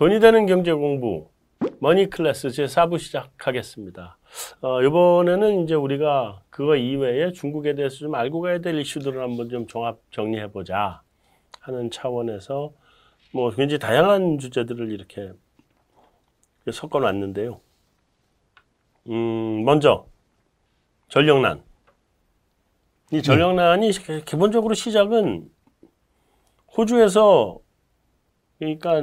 돈이 되는 경제 공부 머니 클래스 제 4부 시작하겠습니다. 어, 이번에는 이제 우리가 그거 이외에 중국에 대해서 좀 알고 가야 될 이슈들을 한번 좀 종합 정리해 보자 하는 차원에서 뭐 굉장히 다양한 주제들을 이렇게 섞어 놨는데요. 음, 먼저 전력난. 이 전력난이 기본적으로 시작은 호주에서 그러니까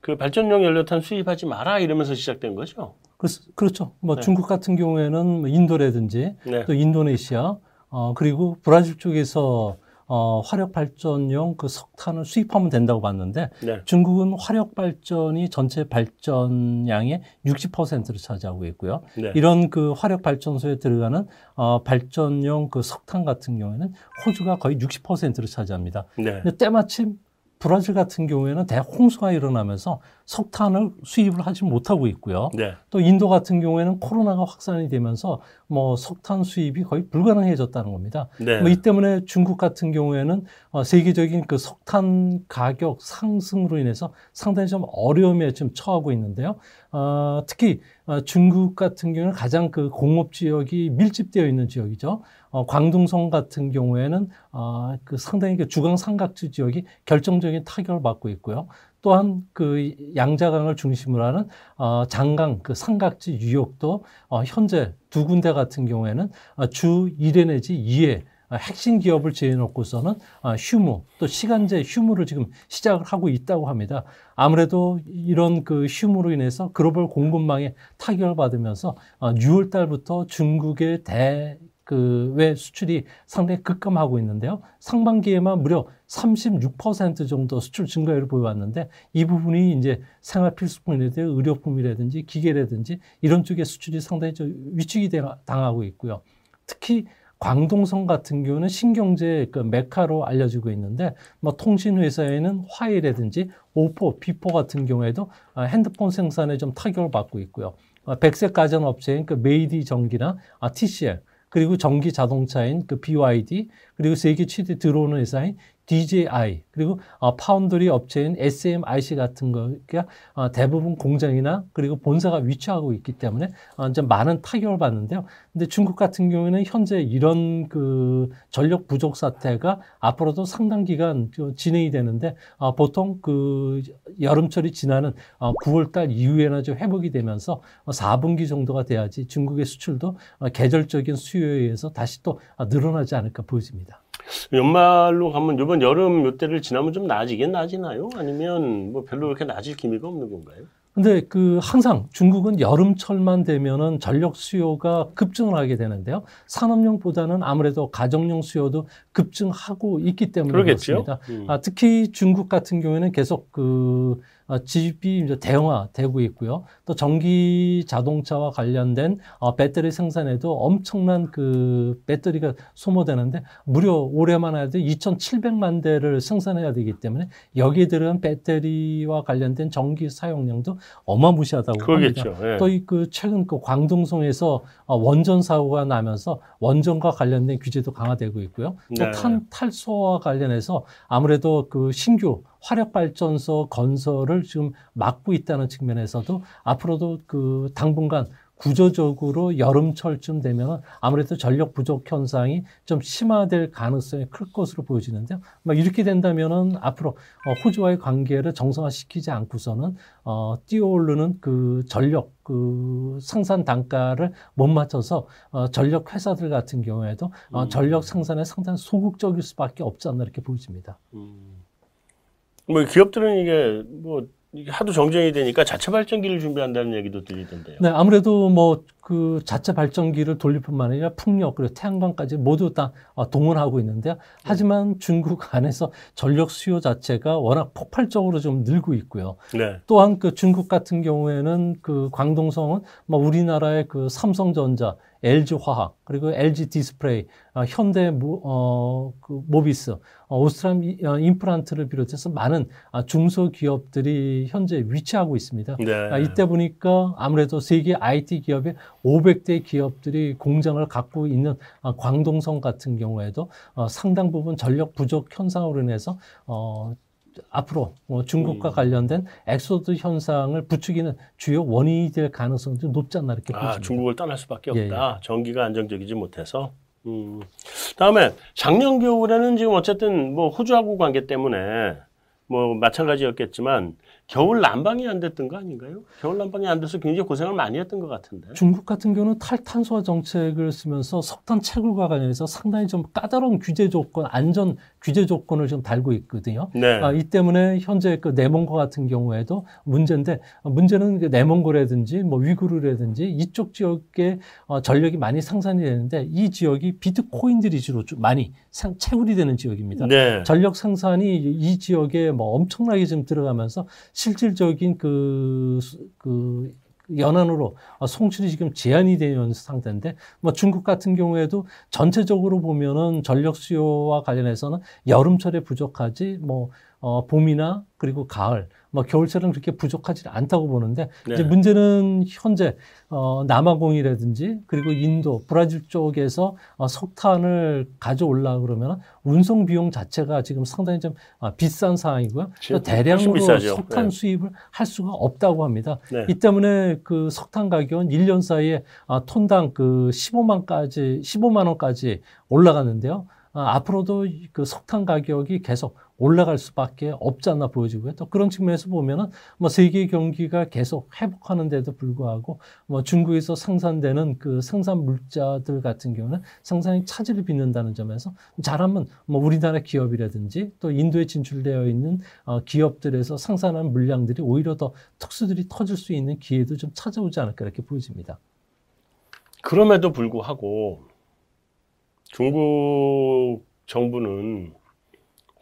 그 발전용 연료탄 수입하지 마라 이러면서 시작된 거죠. 그, 렇죠뭐 네. 중국 같은 경우에는 뭐 인도라든지 네. 또 인도네시아 어, 그리고 브라질 쪽에서 어, 화력 발전용 그 석탄을 수입하면 된다고 봤는데 네. 중국은 화력 발전이 전체 발전량의 60%를 차지하고 있고요. 네. 이런 그 화력 발전소에 들어가는 어, 발전용 그 석탄 같은 경우에는 호주가 거의 60%를 차지합니다. 네. 근데 때마침 브라질 같은 경우에는 대홍수가 일어나면서 석탄을 수입을 하지 못하고 있고요. 네. 또 인도 같은 경우에는 코로나가 확산이 되면서 뭐 석탄 수입이 거의 불가능해졌다는 겁니다. 네. 뭐이 때문에 중국 같은 경우에는 어, 세계적인 그 석탄 가격 상승으로 인해서 상당히 좀 어려움에 좀 처하고 있는데요. 어, 특히 어, 중국 같은 경우는 가장 그 공업 지역이 밀집되어 있는 지역이죠. 어, 광둥성 같은 경우에는 어, 그 상당히 그 주강 삼각지 지역이 결정적인 타격을 받고 있고요. 또한 그 양자강을 중심으로 하는 어, 장강 그 삼각지 유역도 어, 현재 두 군데 같은 경우에는 어, 주 1회 내지 2회 핵심 기업을 지어놓고서는 어, 휴무 또 시간제 휴무를 지금 시작을 하고 있다고 합니다. 아무래도 이런 그 휴무로 인해서 글로벌 공급망에 타격을 받으면서 6월 어, 달부터 중국의 대 그 외 수출이 상당히 급감하고 있는데요. 상반기에만 무려 36% 정도 수출 증가율을 보여왔는데 이 부분이 이제 생활 필수품이라든지 의료품이라든지 기계라든지 이런 쪽의 수출이 상당히 좀 위축이 당하고 있고요. 특히 광동성 같은 경우는 신경제 그 메카로 알려지고 있는데 뭐 통신 회사에는 화웨이라든지 오포, 비보 같은 경우에도 아, 핸드폰 생산에 좀 타격을 받고 있고요. 아, 백색 가전 업체인 그 메이디 전기나 TCL 그리고 전기 자동차인 그 BYD 그리고 세계 최대 드론 회사인 DJI 그리고 어, 파운드리 업체인 SMIC 같은 거가 어, 대부분 공장이나 그리고 본사가 위치하고 있기 때문에 어, 좀 많은 타격을 받는데요. 근데 중국 같은 경우에는 현재 이런 그 전력 부족 사태가 앞으로도 상당 기간 진행이 되는데 어, 보통 그 여름철이 지나는 어, 9월달 이후에나 좀 회복이 되면서 어, 4분기 정도가 돼야지 중국의 수출도 어, 계절적인 수요에 의해서 다시 또 어, 늘어나지 않을까 보여집니다. 연말로 가면 이번 여름 요때를 지나면 좀 나아지긴 나아지나요? 아니면 뭐 별로 그렇게 나아질 기미가 없는 건가요? 근데 그 항상 중국은 여름철만 되면은 전력 수요가 급증을 하게 되는데요. 산업용보다는 아무래도 가정용 수요도 급증하고 있기 때문에 그렇겠죠? 그렇습니다. 음. 아, 특히 중국 같은 경우에는 계속 그 어, 집이 이제 대형화되고 있고요. 또 전기 자동차와 관련된 어, 배터리 생산에도 엄청난 그 배터리가 소모되는데 무려 올해만 해도 2,700만 대를 생산해야 되기 때문에 여기에 들어간 배터리와 관련된 전기 사용량도 어마무시하다고 그러겠죠. 합니다. 예. 또이 그 최근 그 광둥성에서 어, 원전 사고가 나면서 원전과 관련된 규제도 강화되고 있고요. 또 네. 탄, 탈소와 관련해서 아무래도 그 신규 화력발전소 건설을 지금 막고 있다는 측면에서도 앞으로도 그 당분간 구조적으로 여름철쯤 되면 아무래도 전력 부족 현상이 좀 심화될 가능성이 클 것으로 보여지는데요. 막 이렇게 된다면은 앞으로 어, 호주와의 관계를 정상화시키지 않고서는 어, 뛰어오르는 그 전력 그 생산 단가를 못 맞춰서 어, 전력 회사들 같은 경우에도 어, 음. 전력 생산에 상당히 소극적일 수밖에 없지 않나 이렇게 보여집니다. 음. 뭐 기업들은 이게 뭐 하도 정전이 되니까 자체 발전기를 준비한다는 얘기도 들리던데요. 네, 아무래도 뭐 그 자체 발전기를 돌릴 뿐만 아니라 풍력 그리고 태양광까지 모두 다 어, 동원하고 있는데요. 하지만 중국 안에서 전력 수요 자체가 워낙 폭발적으로 좀 늘고 있고요. 네. 또한 그 중국 같은 경우에는 그 광동성은 뭐 우리나라의 그 삼성전자 LG 화학 그리고 LG 디스플레이, 어, 현대 모, 어, 그 모비스, 어, 오스템 어, 임플란트를 비롯해서 많은 아, 중소기업들이 현재 위치하고 있습니다. 네. 아, 이때 보니까 아무래도 세계 IT 기업의 500대 기업들이 공장을 갖고 있는 아, 광동성 같은 경우에도 어, 상당 부분 전력 부족 현상으로 인해서 어, 앞으로 뭐 중국과 음. 관련된 엑소더스 현상을 부추기는 주요 원인이 될 가능성이 좀 높지 않나 이렇게 아, 보입니다. 중국을 떠날 수밖에 없다. 예, 예. 전기가 안정적이지 못해서. 음. 다음에 작년 겨울에는 지금 어쨌든 뭐 호주하고 관계 때문에 뭐 마찬가지였겠지만 겨울 난방이 안 됐던 거 아닌가요? 겨울 난방이 안 돼서 굉장히 고생을 많이 했던 것 같은데. 중국 같은 경우는 탈탄소화 정책을 쓰면서 석탄 채굴과 관련해서 상당히 좀 까다로운 규제 조건, 안전 규제 조건을 좀 달고 있거든요. 네. 아, 이 때문에 현재 그 내몽고 같은 경우에도 문제인데 문제는 그 내몽고라든지 뭐 위구르라든지 이쪽 지역에 어, 전력이 많이 상산이 되는데 이 지역이 비트코인들이 주로 좀 많이 상, 채굴이 되는 지역입니다. 네. 전력 생산이 이 지역에 뭐 엄청나게 좀 들어가면서 실질적인 그, 그 연안으로 송출이 지금 제한이 되는 상태인데 뭐 중국 같은 경우에도 전체적으로 보면은 전력 수요와 관련해서는 여름철에 부족하지 뭐 어, 봄이나 그리고 가을 뭐 겨울철은 그렇게 부족하지 않다고 보는데 네. 이제 문제는 현재 어 남아공이라든지 그리고 인도, 브라질 쪽에서 어, 석탄을 가져올라 그러면 운송 비용 자체가 지금 상당히 좀 어, 비싼 상황이고요. 또 대량으로 석탄 네. 수입을 할 수가 없다고 합니다. 네. 이 때문에 그 석탄 가격은 1년 사이에 어, 톤당 그 15만까지 15만 원까지 올라갔는데요. 어, 앞으로도 그 석탄 가격이 계속 올라갈 수밖에 없지 않나 보여지고요. 또 그런 측면에서 보면은 뭐 세계 경기가 계속 회복하는데도 불구하고 뭐 중국에서 생산되는 그 생산 물자들 같은 경우는 상당히 차질을 빚는다는 점에서 잘하면 뭐 우리나라 기업이라든지 또 인도에 진출되어 있는 어 기업들에서 생산한 물량들이 오히려 더 특수들이 터질 수 있는 기회도 좀 찾아오지 않을까 이렇게 보여집니다. 그럼에도 불구하고 중국 정부는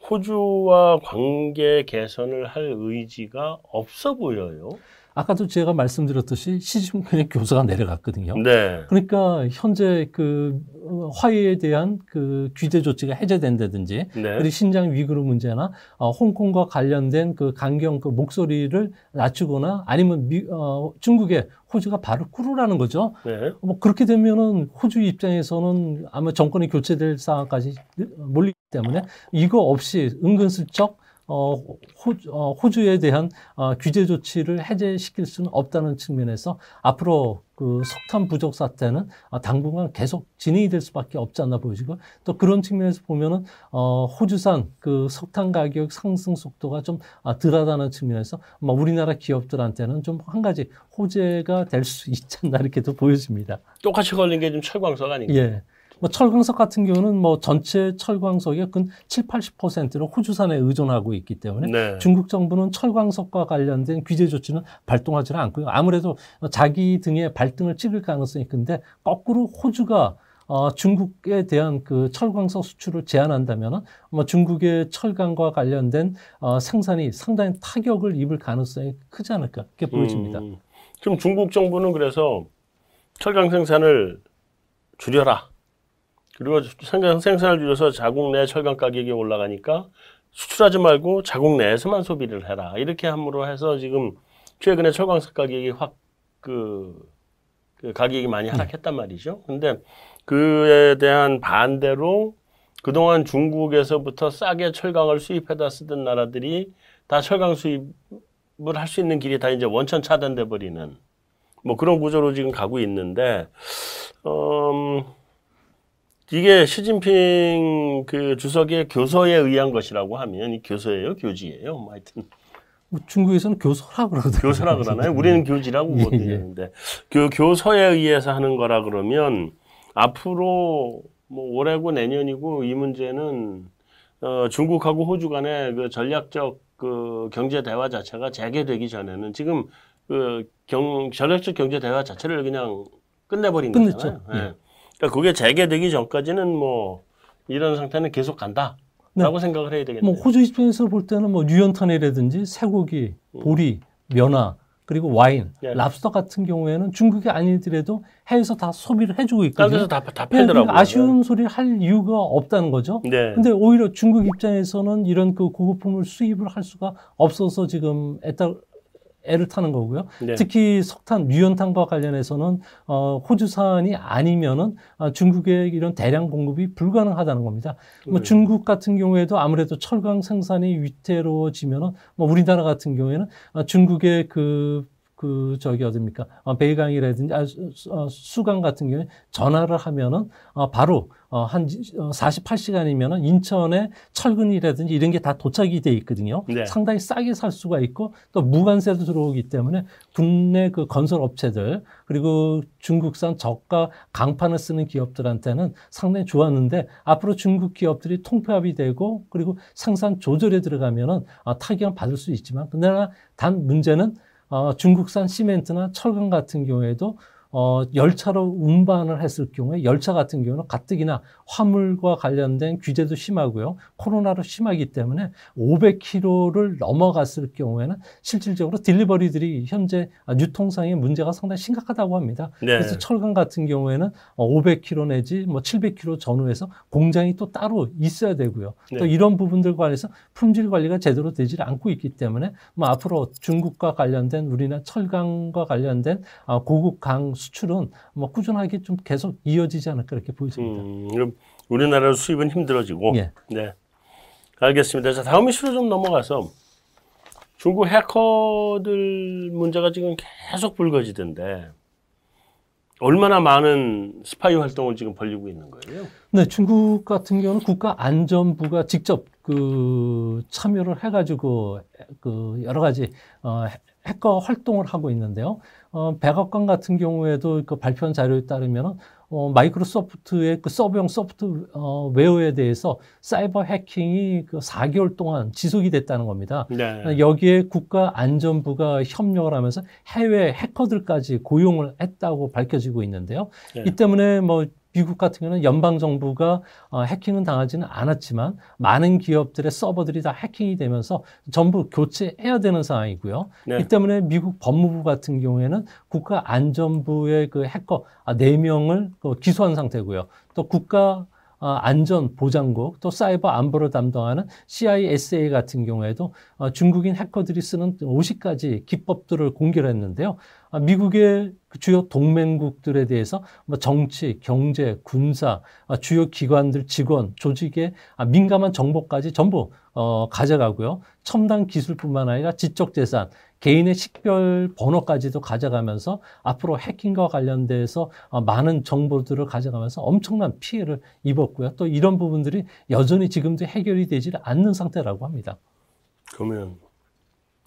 호주와 관계 개선을 할 의지가 없어 보여요. 아까도 제가 말씀드렸듯이 시진핑의 교사가 내려갔거든요. 네. 그러니까 현재 그 어, 화해에 대한 그 규제 조치가 해제된다든지 네. 그리고 신장 위구르 문제나 어, 홍콩과 관련된 그 강경 그 목소리를 낮추거나 아니면 미, 어, 중국의 호주가 발을 꿇으라는 거죠. 네. 뭐 그렇게 되면은 호주 입장에서는 아마 정권이 교체될 상황까지 몰리기 때문에 이거 없이 은근슬쩍 어, 호주, 어, 호주 에 대한 어, 규제 조치를 해제시킬 수는 없다는 측면에서 앞으로 그 석탄 부족 사태는 어, 당분간 계속 진행이 될 수밖에 없지 않나 보이고 또 그런 측면에서 보면은 어, 호주산 그 석탄 가격 상승 속도가 좀 아, 덜하다는 측면에서 뭐 우리나라 기업들한테는 좀 한 가지 호재가 될 수 있지 않나 이렇게도 보여집니다. 똑같이 걸린 게 좀 철광석 아닌가요? 예. 뭐 철광석 같은 경우는 뭐 전체 철광석의 근 7, 80%를 호주산에 의존하고 있기 때문에 네. 중국 정부는 철광석과 관련된 규제 조치는 발동하지는 않고요. 아무래도 자기 등에 발등을 찍을 가능성이 큰데 거꾸로 호주가 어, 중국에 대한 그 철광석 수출을 제한한다면 뭐 중국의 철강과 관련된 어, 생산이 상당히 타격을 입을 가능성이 크지 않을까 이렇게 보여집니다. 음, 지금 중국 정부는 그래서 철강 생산을 줄여라. 그리고 생산을 줄여서 자국 내 철강 가격이 올라가니까 수출하지 말고 자국 내에서만 소비를 해라. 이렇게 함으로 해서 지금 최근에 철광석 가격이 확 그, 그 가격이 많이 네. 하락했단 말이죠. 근데 그에 대한 반대로 그동안 중국에서부터 싸게 철강을 수입해다 쓰던 나라들이 다 철강 수입을 할 수 있는 길이 다 이제 원천 차단돼 버리는 뭐 그런 구조로 지금 가고 있는데, 음, 이게 시진핑 그 주석의 교서에 의한 것이라고 하면 이 교서예요, 교지예요, 뭐 하여튼. 뭐 중국에서는 교서라 그러더라고요. 교서라 그러나요? 우리는 교지라고 예, 보는데 예. 그 교서에 의해서 하는 거라 그러면 앞으로 뭐 올해고 내년이고 이 문제는 어, 중국하고 호주 간의 그 전략적 그 경제 대화 자체가 재개되기 전에는 지금 그 경, 전략적 경제 대화 자체를 그냥 끝내버린 끝냈죠. 거잖아요. 예. 예. 그러니까 그게 재개되기 전까지는 뭐 이런 상태는 계속 간다. 라고 네. 생각을 해야 되겠네요. 뭐 호주 입장에서 볼 때는 뭐 뉴연탄이라든지 쇠고기, 음. 보리, 면화, 그리고 와인, 네. 랍스터 같은 경우에는 중국이 아니더라도 해외에서 다 소비를 해주고 있거든요. 다, 다 팔더라고요. 네, 아쉬운 소리를 할 이유가 없다는 거죠. 네. 근데 오히려 중국 입장에서는 이런 그 고급품을 수입을 할 수가 없어서 지금 애tal 애를 타는 거고요. 네. 특히 석탄, 유연탄과 관련해서는 어, 호주산이 아니면은 어, 중국의 이런 대량 공급이 불가능하다는 겁니다. 뭐 네. 중국 같은 경우에도 아무래도 철강 생산이 위태로워지면은 뭐 우리나라 같은 경우에는 어, 중국의 그 그 저기 어딥니까 어, 베이강이라든지 아, 수, 어, 수강 같은 경우에 전화를 하면은 어, 바로 어, 한 48시간이면은 어, 인천에 철근이라든지 이런 게 다 도착이 돼 있거든요. 네. 상당히 싸게 살 수가 있고 또 무관세도 들어오기 때문에 국내 그 건설 업체들 그리고 중국산 저가 강판을 쓰는 기업들한테는 상당히 좋았는데 앞으로 중국 기업들이 통폐합이 되고 그리고 생산 조절에 들어가면은 어, 타격을 받을 수 있지만 그러나 단 문제는 어, 중국산 시멘트나 철강 같은 경우에도 어, 열차로 운반을 했을 경우에 열차 같은 경우는 가뜩이나 화물과 관련된 규제도 심하고요. 코로나로 심하기 때문에 500km를 넘어갔을 경우에는 실질적으로 딜리버리들이 현재 유통상의 문제가 상당히 심각하다고 합니다. 네. 그래서 철강 같은 경우에는 500km 내지 뭐 700km 전후에서 공장이 또 따로 있어야 되고요. 네. 또 이런 부분들 관해서 품질 관리가 제대로 되질 않고 있기 때문에 뭐 앞으로 중국과 관련된 우리나라 철강과 관련된 아, 고급 강 수출은 뭐 꾸준하게 좀 계속 이어지지 않을까 이렇게 보여집니다. 음, 그럼 우리나라 수입은 힘들어지고. 예. 네. 알겠습니다. 자, 다음 이슈로 좀 넘어가서 중국 해커들 문제가 지금 계속 불거지던데 얼마나 많은 스파이 활동을 지금 벌리고 있는 거예요? 네, 중국 같은 경우는 국가안전부가 직접 그 참여를 해가지고 그 여러 가지 어, 해커 활동을 하고 있는데요. 어, 백악관 같은 경우에도 그 발표한 자료에 따르면 어, 마이크로소프트의 그 서브용 소프트웨어에 대해서 사이버 해킹이 그 4개월 동안 지속이 됐다는 겁니다. 네. 여기에 국가안전부가 협력을 하면서 해외 해커들까지 고용을 했다고 밝혀지고 있는데요. 네. 이 때문에 뭐 미국 같은 경우는 연방 정부가 어, 해킹은 당하지는 않았지만 많은 기업들의 서버들이 다 해킹이 되면서 전부 교체해야 되는 상황이고요. 네. 이 때문에 미국 법무부 같은 경우에는 국가안전부의 그 해커 4명을 그 기소한 상태고요. 또 국가 어, 안전 보장국 또 사이버 안보를 담당하는 CISA 같은 경우에도 어, 중국인 해커들이 쓰는 50가지 기법들을 공개를 했는데요. 아, 미국의 그 주요 동맹국들에 대해서 뭐 정치, 경제, 군사, 아, 주요 기관들 직원, 조직의 아, 민감한 정보까지 전부 어, 가져가고요. 첨단 기술뿐만 아니라 지적 재산, 개인의 식별 번호까지도 가져가면서 앞으로 해킹과 관련돼서 어, 많은 정보들을 가져가면서 엄청난 피해를 입었고요. 또 이런 부분들이 여전히 지금도 해결이 되지 않는 상태라고 합니다. 그러면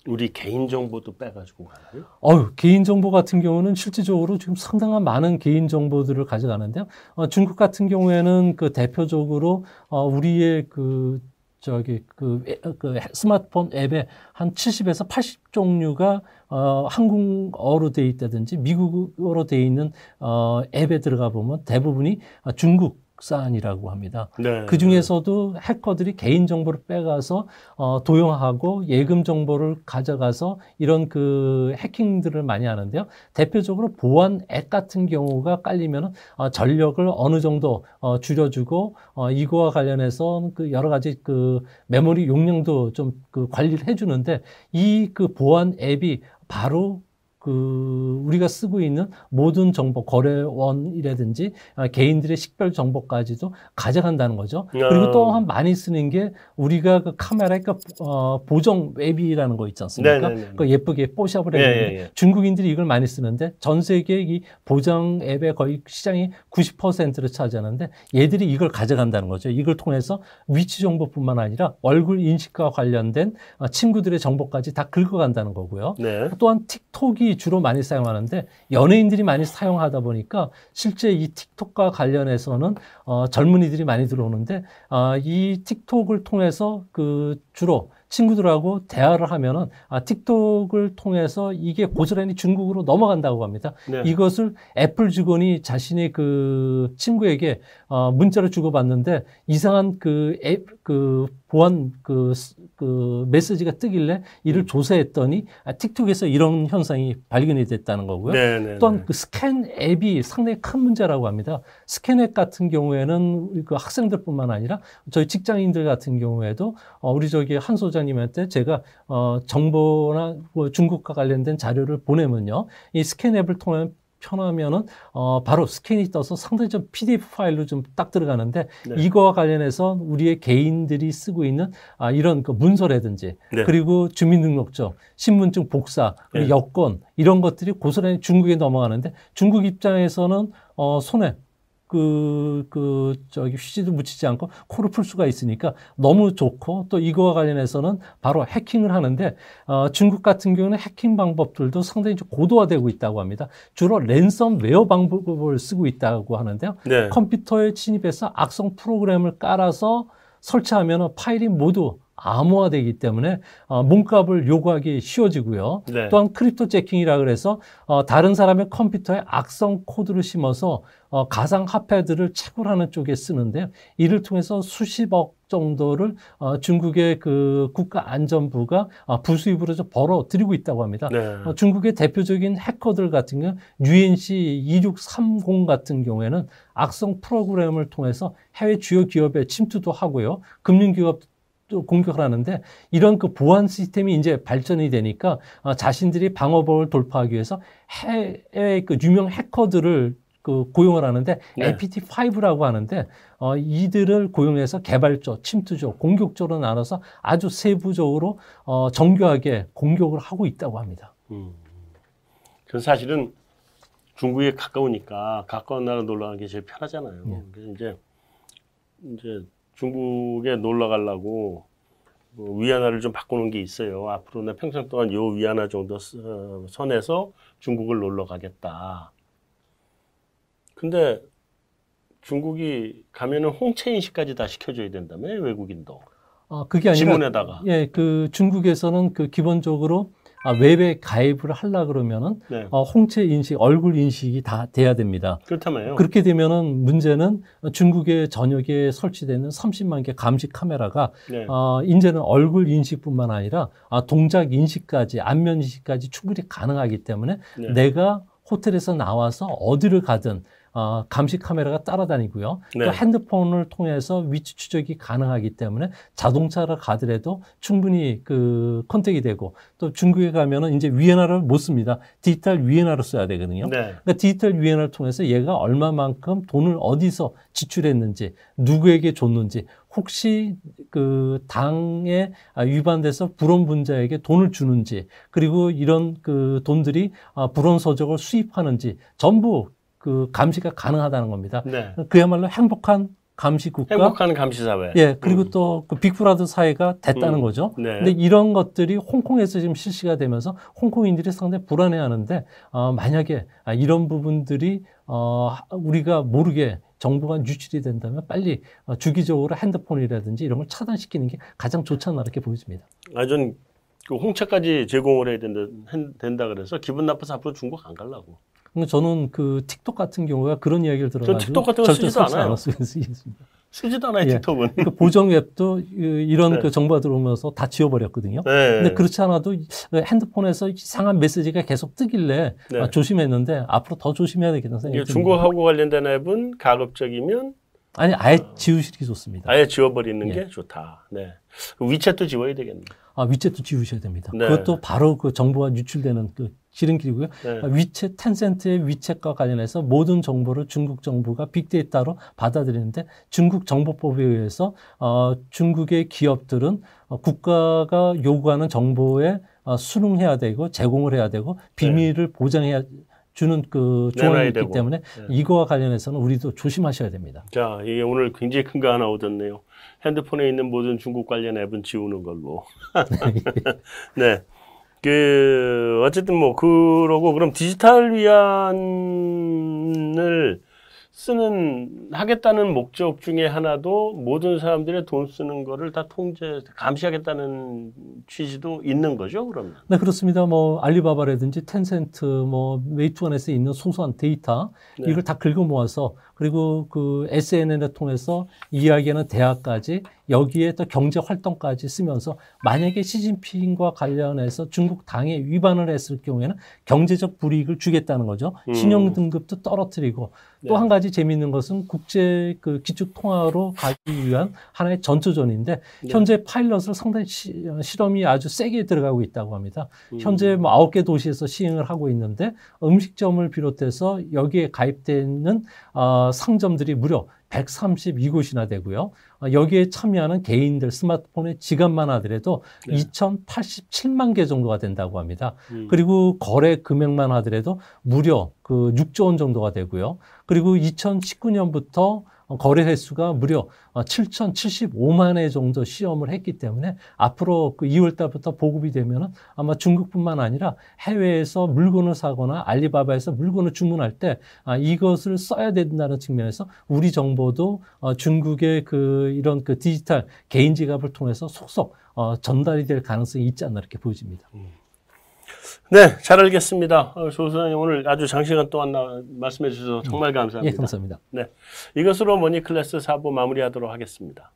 우리 개인 정보도 빼가지고 가나요? 어유 개인 정보 같은 경우는 실질적으로 지금 상당한 많은 개인 정보들을 가져가는데요. 어, 중국 같은 경우에는 그 대표적으로 어, 우리의 그 저기 그, 그 스마트폰 앱에 한 70에서 80 종류가 어, 한국어로 돼 있다든지 미국어로 돼 있는 어, 앱에 들어가 보면 대부분이 중국 사안이라고 합니다. 네. 그 중에서도 해커들이 개인 정보를 빼가서 어, 도용하고 예금 정보를 가져가서 이런 그 해킹들을 많이 하는데요. 대표적으로 보안 앱 같은 경우가 깔리면 어, 전력을 어느 정도 어, 줄여주고 어, 이거와 관련해서 그 여러 가지 그 메모리 용량도 좀 그 관리를 해주는데 이 그 보안 앱이 바로 그 우리가 쓰고 있는 모든 정보 거래원이라든지 아, 개인들의 식별 정보까지도 가져간다는 거죠. 야. 그리고 또 한 많이 쓰는 게 우리가 그 카메라 그 어, 보정 웹이라는 거 있지 않습니까? 네네네. 그 예쁘게 뽀샵을 했는데 예, 예, 예. 중국인들이 이걸 많이 쓰는데 전 세계 이 보정 앱의 거의 시장이 90%를 차지하는데 얘들이 이걸 가져간다는 거죠. 이걸 통해서 위치 정보뿐만 아니라 얼굴 인식과 관련된 어, 친구들의 정보까지 다 긁어간다는 거고요. 네. 또한 틱톡이 주로 많이 사용하는데 연예인들이 많이 사용하다 보니까 실제 이 틱톡과 관련해서는 어, 젊은이들이 많이 들어오는데 어, 이 틱톡을 통해서 그 주로 친구들하고 대화를 하면은 아, 틱톡을 통해서 이게 고스란히 중국으로 넘어간다고 합니다. 네. 이것을 애플 직원이 자신의 그 친구에게 어, 문자를 주고받는데 이상한 그 앱, 그 보안 그, 그 메시지가 뜨길래 이를 음. 조사했더니 아, 틱톡에서 이런 현상이 발견이 됐다는 거고요. 네, 네, 또한 네. 그 스캔 앱이 상당히 큰 문제라고 합니다. 스캔 앱 같은 경우에는 그 학생들뿐만 아니라 저희 직장인들 같은 경우에도 어, 우리 저기 한 소장 부장님한테 제가 어, 정보나 뭐 중국과 관련된 자료를 보내면요. 이 스캔 앱을 통 해 편하면은 어 바로 스캔이 떠서 상당히 좀 PDF 파일로 좀 딱 들어가는데 네. 이거와 관련해서 우리의 개인들이 쓰고 있는 아 이런 그 문서라든지 네. 그리고 주민등록증, 신분증 복사, 그리고 네. 여권 이런 것들이 고스란히 중국에 넘어가는데 중국 입장에서는 어 손해 그, 그, 저기 휴지도 묻히지 않고 코를 풀 수가 있으니까 너무 좋고 또 이거와 관련해서는 바로 해킹을 하는데, 어, 중국 같은 경우는 해킹 방법들도 상당히 좀 고도화되고 있다고 합니다. 주로 랜섬웨어 방법을 쓰고 있다고 하는데요. 네. 컴퓨터에 침입해서 악성 프로그램을 깔아서 설치하면 파일이 모두 암호화되기 때문에 어, 몸값을 요구하기 쉬워지고요. 네. 또한 cryptojacking이라 그래서 어, 다른 사람의 컴퓨터에 악성 코드를 심어서 어, 가상 화폐들을 채굴하는 쪽에 쓰는데요. 이를 통해서 수십억 정도를 어, 중국의 그 국가안전부가 어, 부수입으로 좀 벌어들이고 있다고 합니다. 네. 어, 중국의 대표적인 해커들 같은 경우 UNC 2630 같은 경우에는 악성 프로그램을 통해서 해외 주요 기업에 침투도 하고요. 금융기업도 또 공격을 하는데 이런 그 보안 시스템이 이제 발전이 되니까 어, 자신들이 방어법을 돌파하기 위해서 해외 그 유명 해커들을 그 고용을 하는데 네. APT5라고 하는데 어 이들을 고용해서 개발조, 침투조, 공격조로 나눠서 아주 세부적으로 어 정교하게 공격을 하고 있다고 합니다. 음. 그 사실은 중국에 가까우니까 가까운 나라 놀러 가는 게 제일 편하잖아요. 네. 그래서 이제 이제 중국에 놀러 가려고 뭐 위안화를 좀 바꾸는 게 있어요. 앞으로 내 평생 동안 요 위안화 정도 선에서 중국을 놀러 가겠다. 근데 중국이 가면은 홍채 인식까지 다 시켜줘야 된다며 외국인도. 아 그게 아니라 지문에다가. 예, 그 중국에서는 그 기본적으로 아, 웹에 가입을 하려 그러면은 네. 어, 홍채 인식, 얼굴 인식이 다 돼야 됩니다. 그렇다며요. 그렇게 되면은 문제는 중국의 전역에 설치되는 30만 개 감시 카메라가 네. 어, 이제는 얼굴 인식뿐만 아니라 아, 동작 인식까지, 안면 인식까지 충분히 가능하기 때문에 네. 내가 호텔에서 나와서 어디를 가든 어, 감시 카메라가 따라다니고요. 네. 또 핸드폰을 통해서 위치 추적이 가능하기 때문에 자동차를 가더라도 충분히 그 contact이 되고 또 중국에 가면은 이제 위엔화를 못 씁니다. 디지털 위엔화를 써야 되거든요. 네. 그러니까 디지털 위엔화를 통해서 얘가 얼마만큼 돈을 어디서 지출했는지 누구에게 줬는지 혹시 그 당에 위반돼서 불온 분자에게 돈을 주는지 그리고 이런 그 돈들이 아, 불온 서적을 수입하는지 전부 그 감시가 가능하다는 겁니다. 네. 그야말로 행복한 감시 국가. 행복한 감시 사회. 예, 그리고 음. 또그 빅브라더 사회가 됐다는 음. 거죠. 네. 근데 이런 것들이 홍콩에서 지금 실시가 되면서 홍콩인들이 상당히 불안해하는데 어, 만약에 아, 이런 부분들이 어, 우리가 모르게 정보가 유출이 된다면 빨리 어, 주기적으로 핸드폰이라든지 이런 걸 차단시키는 게 가장 좋지 않나 이렇게 보여집니다. 아, 전그 홍차까지 제공을 해야 된다, 된다 그래서 기분 나빠서 앞으로 중국 안 가려고. 근데 저는 그 틱톡 같은 경우가 그런 이야기를 들어가지고 틱톡 같은 거 쓰지도 않아요. 쓰지도 않아요, 예. 틱톡은. 그 보정 앱도 이런 네. 그 정보가 들어오면서 다 지워버렸거든요. 네. 근데 그렇지 않아도 핸드폰에서 이상한 메시지가 계속 뜨길래 네. 아, 조심했는데 앞으로 더 조심해야 되겠다는 생각이 듭니다. 중국하고 관련된 앱은 가급적이면 아니 아예 지우시기 좋습니다. 아예 지워버리는 예. 게 좋다. 네. 위챗도 지워야 되겠네. 아 위챗도 지우셔야 됩니다. 네. 그것도 바로 그 정보가 유출되는 그 지름길이고요. 네. 위챗 텐센트의 위챗과 관련해서 모든 정보를 중국 정부가 빅데이터로 받아들이는데 중국 정보법에 의해서 어, 중국의 기업들은 어, 국가가 요구하는 정보에 어, 수능해야 되고 제공을 해야 되고 비밀을 네. 보장해야 주는 그 조항이 있기 되고. 때문에 네. 이거와 관련해서는 우리도 조심하셔야 됩니다. 자, 이게 오늘 굉장히 큰 거 하나 얻었네요. 핸드폰에 있는 모든 중국 관련 앱은 지우는 걸로. 네. 그 어쨌든 뭐 그러고 그럼 디지털 위안을 쓰는 하겠다는 목적 중에 하나도 모든 사람들의 돈 쓰는 거를 다 통제 감시하겠다는 취지도 있는 거죠, 그러면? 네, 그렇습니다. 뭐 알리바바라든지 텐센트, 뭐 메이투원에서 있는 소소한 데이터 네. 이걸 다 긁어 모아서 그리고 그 SNS를 통해서 이야기하는 대화까지 여기에 또 경제 활동까지 쓰면서 만약에 시진핑과 관련해서 중국 당에 위반을 했을 경우에는 경제적 불이익을 주겠다는 거죠. 음. 신용 등급도 떨어뜨리고 또 네. 한 가지 재미있는 것은 국제 그 기축 통화로 가기 위한 하나의 전초전인데 네. 현재 파일럿을 상당히 시, 어, 실험이 아주 세게 들어가고 있다고 합니다. 음. 현재 뭐 아홉 개 도시에서 시행을 하고 있는데 음식점을 비롯해서 여기에 가입되는 어, 상점들이 무려 132곳이나 되고요. 어, 여기에 참여하는 개인들 스마트폰의 지갑만 하더라도 네. 2,087만 개 정도가 된다고 합니다. 음. 그리고 거래 금액만 하더라도 무려 그 6조 원 정도가 되고요. 그리고 2019년부터 거래 횟수가 무려 7,075만 회 정도 시험을 했기 때문에 앞으로 그 2월 달부터 보급이 되면은 아마 중국뿐만 아니라 해외에서 물건을 사거나 알리바바에서 물건을 주문할 때 아, 이것을 써야 된다는 측면에서 우리 정보도 어, 중국의 그 이런 그 디지털 개인 지갑을 통해서 속속 어, 전달이 될 가능성이 있지 않나 이렇게 보여집니다. 네, 잘 알겠습니다. 어, 조 소장님 오늘 아주 장시간 동안 나, 말씀해 주셔서 정말 감사합니다. 예, 감사합니다. 네, 이것으로 머니 클래스 4부 마무리하도록 하겠습니다.